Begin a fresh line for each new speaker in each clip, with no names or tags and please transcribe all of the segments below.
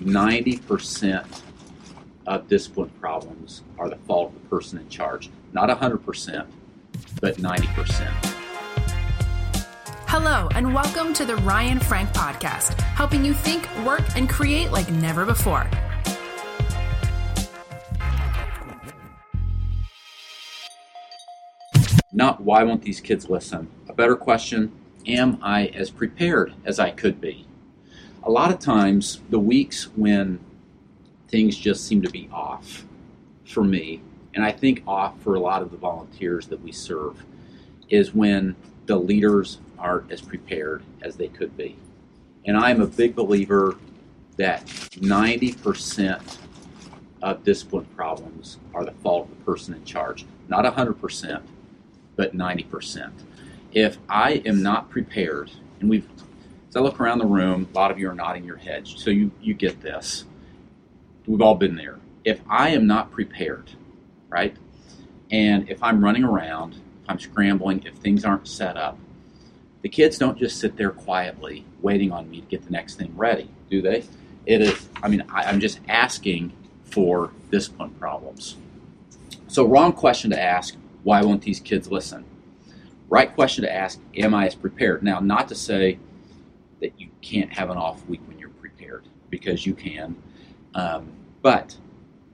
90% of discipline problems are the fault of the person in charge. Not 100%, but 90%.
Hello, and welcome to the Ryan Frank Podcast, helping you think, work, and create like never before.
Not why won't these kids listen? A better question am I as prepared as I could be? A lot of times, the weeks when things just seem to be off for me, and I think off for a lot of the volunteers that we serve, is when the leaders aren't as prepared as they could be. And I'm a big believer that 90% of discipline problems are the fault of the person in charge. Not 100%, but 90%. If I am not prepared, and we've, as I look around the room, a lot of you are nodding your heads, so you, you get this. We've all been there. If I am not prepared, right, and if I'm running around, if I'm scrambling, if things aren't set up, the kids don't just sit there quietly waiting on me to get the next thing ready, do they? It is, I mean, I, I'm just asking for discipline problems. So, wrong question to ask why won't these kids listen? Right question to ask am I as prepared? Now, not to say that you can't have an off week when you're prepared, because you can. Um, but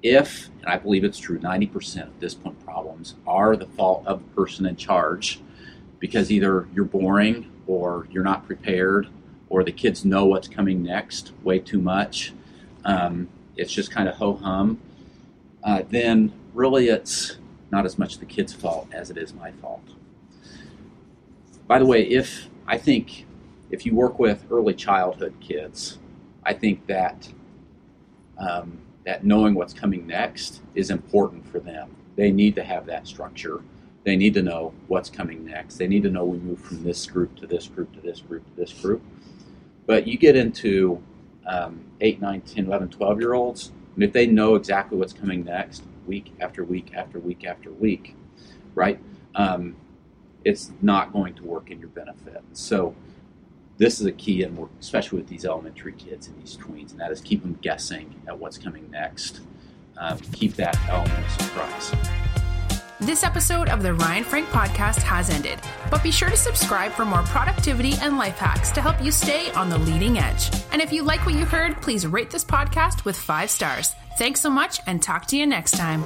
if, and I believe it's true, 90% of discipline problems are the fault of the person in charge because either you're boring or you're not prepared or the kids know what's coming next way too much. Um, it's just kind of ho hum. Uh, then really it's not as much the kid's fault as it is my fault. By the way, if I think if you work with early childhood kids, I think that um, that knowing what's coming next is important for them. They need to have that structure. They need to know what's coming next. They need to know we move from this group to this group to this group to this group. But you get into um, 8, 9, 10, 11, 12 year olds, and if they know exactly what's coming next, week after week after week after week, right? Um, it's not going to work in your benefit. So this is a key, and especially with these elementary kids and these tweens, and that is keep them guessing at what's coming next. Um, keep that element of surprise.
This episode of the Ryan Frank podcast has ended, but be sure to subscribe for more productivity and life hacks to help you stay on the leading edge. And if you like what you heard, please rate this podcast with five stars. Thanks so much and talk to you next time.